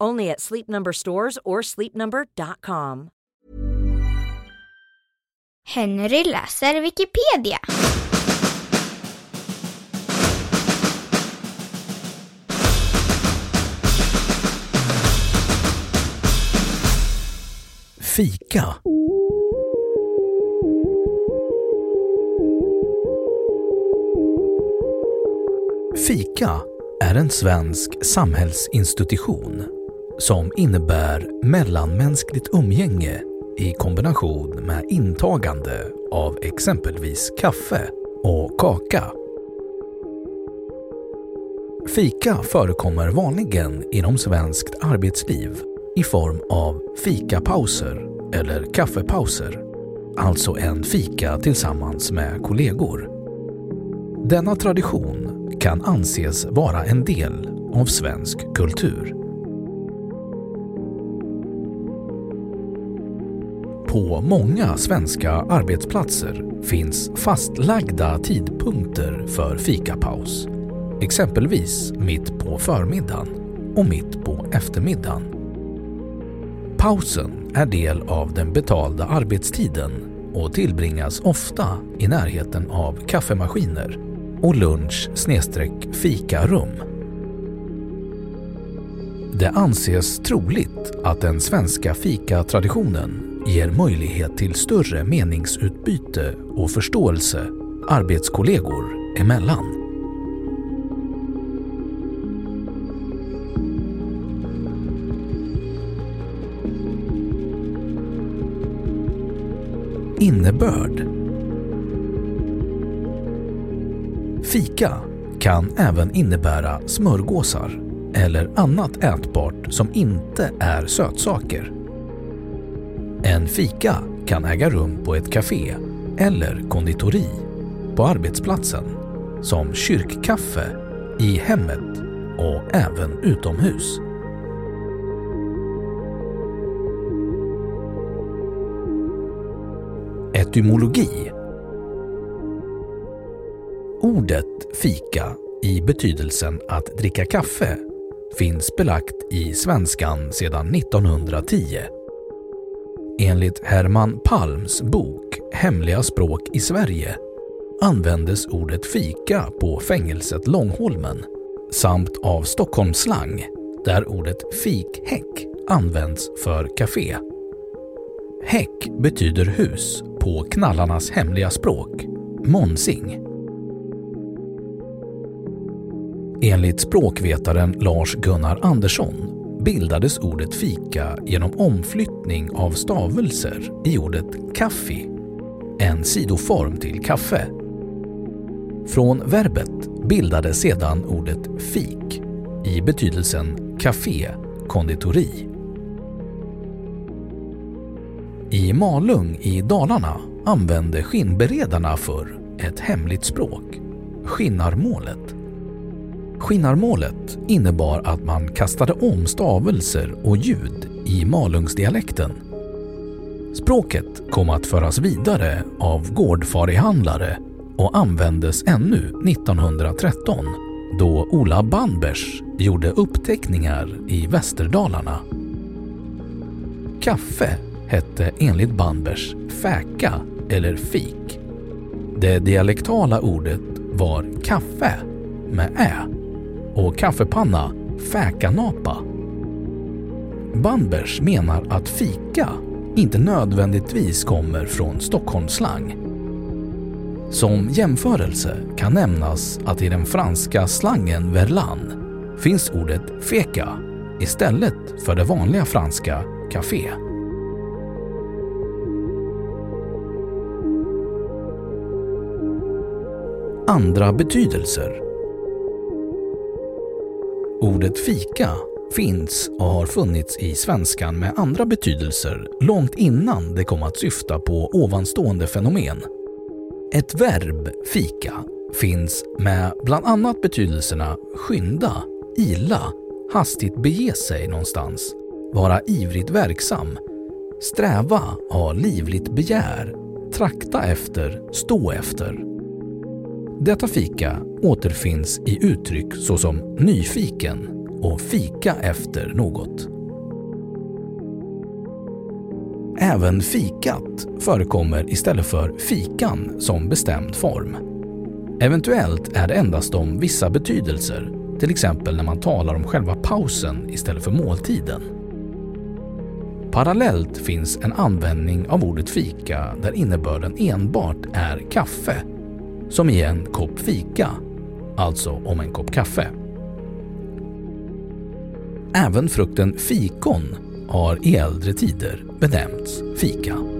Only at Sleep Number stores or sleepnumber.com. Henry läser Wikipedia. Fika. Fika är en svensk samhällsinstitution som innebär mellanmänskligt umgänge i kombination med intagande av exempelvis kaffe och kaka. Fika förekommer vanligen inom svenskt arbetsliv i form av fikapauser eller kaffepauser, alltså en fika tillsammans med kollegor. Denna tradition kan anses vara en del av svensk kultur. På många svenska arbetsplatser finns fastlagda tidpunkter för fikapaus. Exempelvis mitt på förmiddagen och mitt på eftermiddagen. Pausen är del av den betalda arbetstiden och tillbringas ofta i närheten av kaffemaskiner och lunch fikarum. Det anses troligt att den svenska fikatraditionen ger möjlighet till större meningsutbyte och förståelse arbetskollegor emellan. Innebörd Fika kan även innebära smörgåsar eller annat ätbart som inte är sötsaker. En fika kan äga rum på ett café eller konditori, på arbetsplatsen, som kyrkkaffe, i hemmet och även utomhus. Etymologi Ordet fika i betydelsen att dricka kaffe finns belagt i svenskan sedan 1910 Enligt Herman Palms bok Hemliga språk i Sverige användes ordet fika på fängelset Långholmen samt av Stockholmsslang där ordet fikhäck används för café. Häck betyder hus på knallarnas hemliga språk, monsing. Enligt språkvetaren Lars-Gunnar Andersson bildades ordet fika genom omflyttning av stavelser i ordet kaffi, en sidoform till kaffe. Från verbet bildades sedan ordet fik i betydelsen kafé, konditori. I Malung i Dalarna använde skinnberedarna för ett hemligt språk, skinnarmålet. Skinnarmålet innebar att man kastade om stavelser och ljud i malungsdialekten. Språket kom att föras vidare av gårdfarihandlare och användes ännu 1913 då Ola Bandbers gjorde uppteckningar i Västerdalarna. Kaffe hette enligt Bandbers fäka eller fik. Det dialektala ordet var kaffe med ä och kaffepanna fäkanapa. Bambers menar att fika inte nödvändigtvis kommer från Stockholmsslang. Som jämförelse kan nämnas att i den franska slangen verlan finns ordet feka istället för det vanliga franska café. Andra betydelser Ordet fika finns och har funnits i svenskan med andra betydelser långt innan det kom att syfta på ovanstående fenomen. Ett verb, fika, finns med bland annat betydelserna skynda, ila, hastigt bege sig någonstans, vara ivrigt verksam, sträva, ha livligt begär, trakta efter, stå efter. Detta fika återfinns i uttryck såsom nyfiken och fika efter något. Även fikat förekommer istället för fikan som bestämd form. Eventuellt är det endast om vissa betydelser, till exempel när man talar om själva pausen istället för måltiden. Parallellt finns en användning av ordet fika där innebörden enbart är kaffe, som i en kopp fika, alltså om en kopp kaffe. Även frukten fikon har i äldre tider benämnts fika.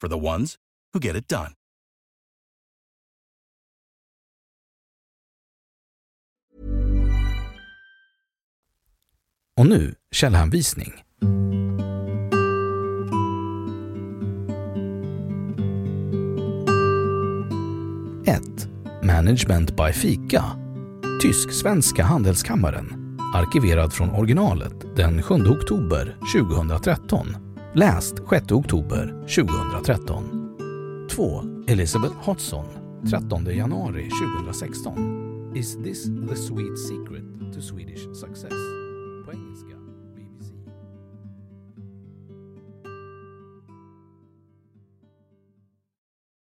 for the ones who get it done. Och nu källhänvisning. 1. Management by Fika. Tysk-svenska handelskammaren. Arkiverad från originalet den 7 oktober 2013. Läst 6 oktober 2013. 2. Elizabeth Hodgson. 13 januari 2016. Is this the sweet secret to Swedish success? På engelska.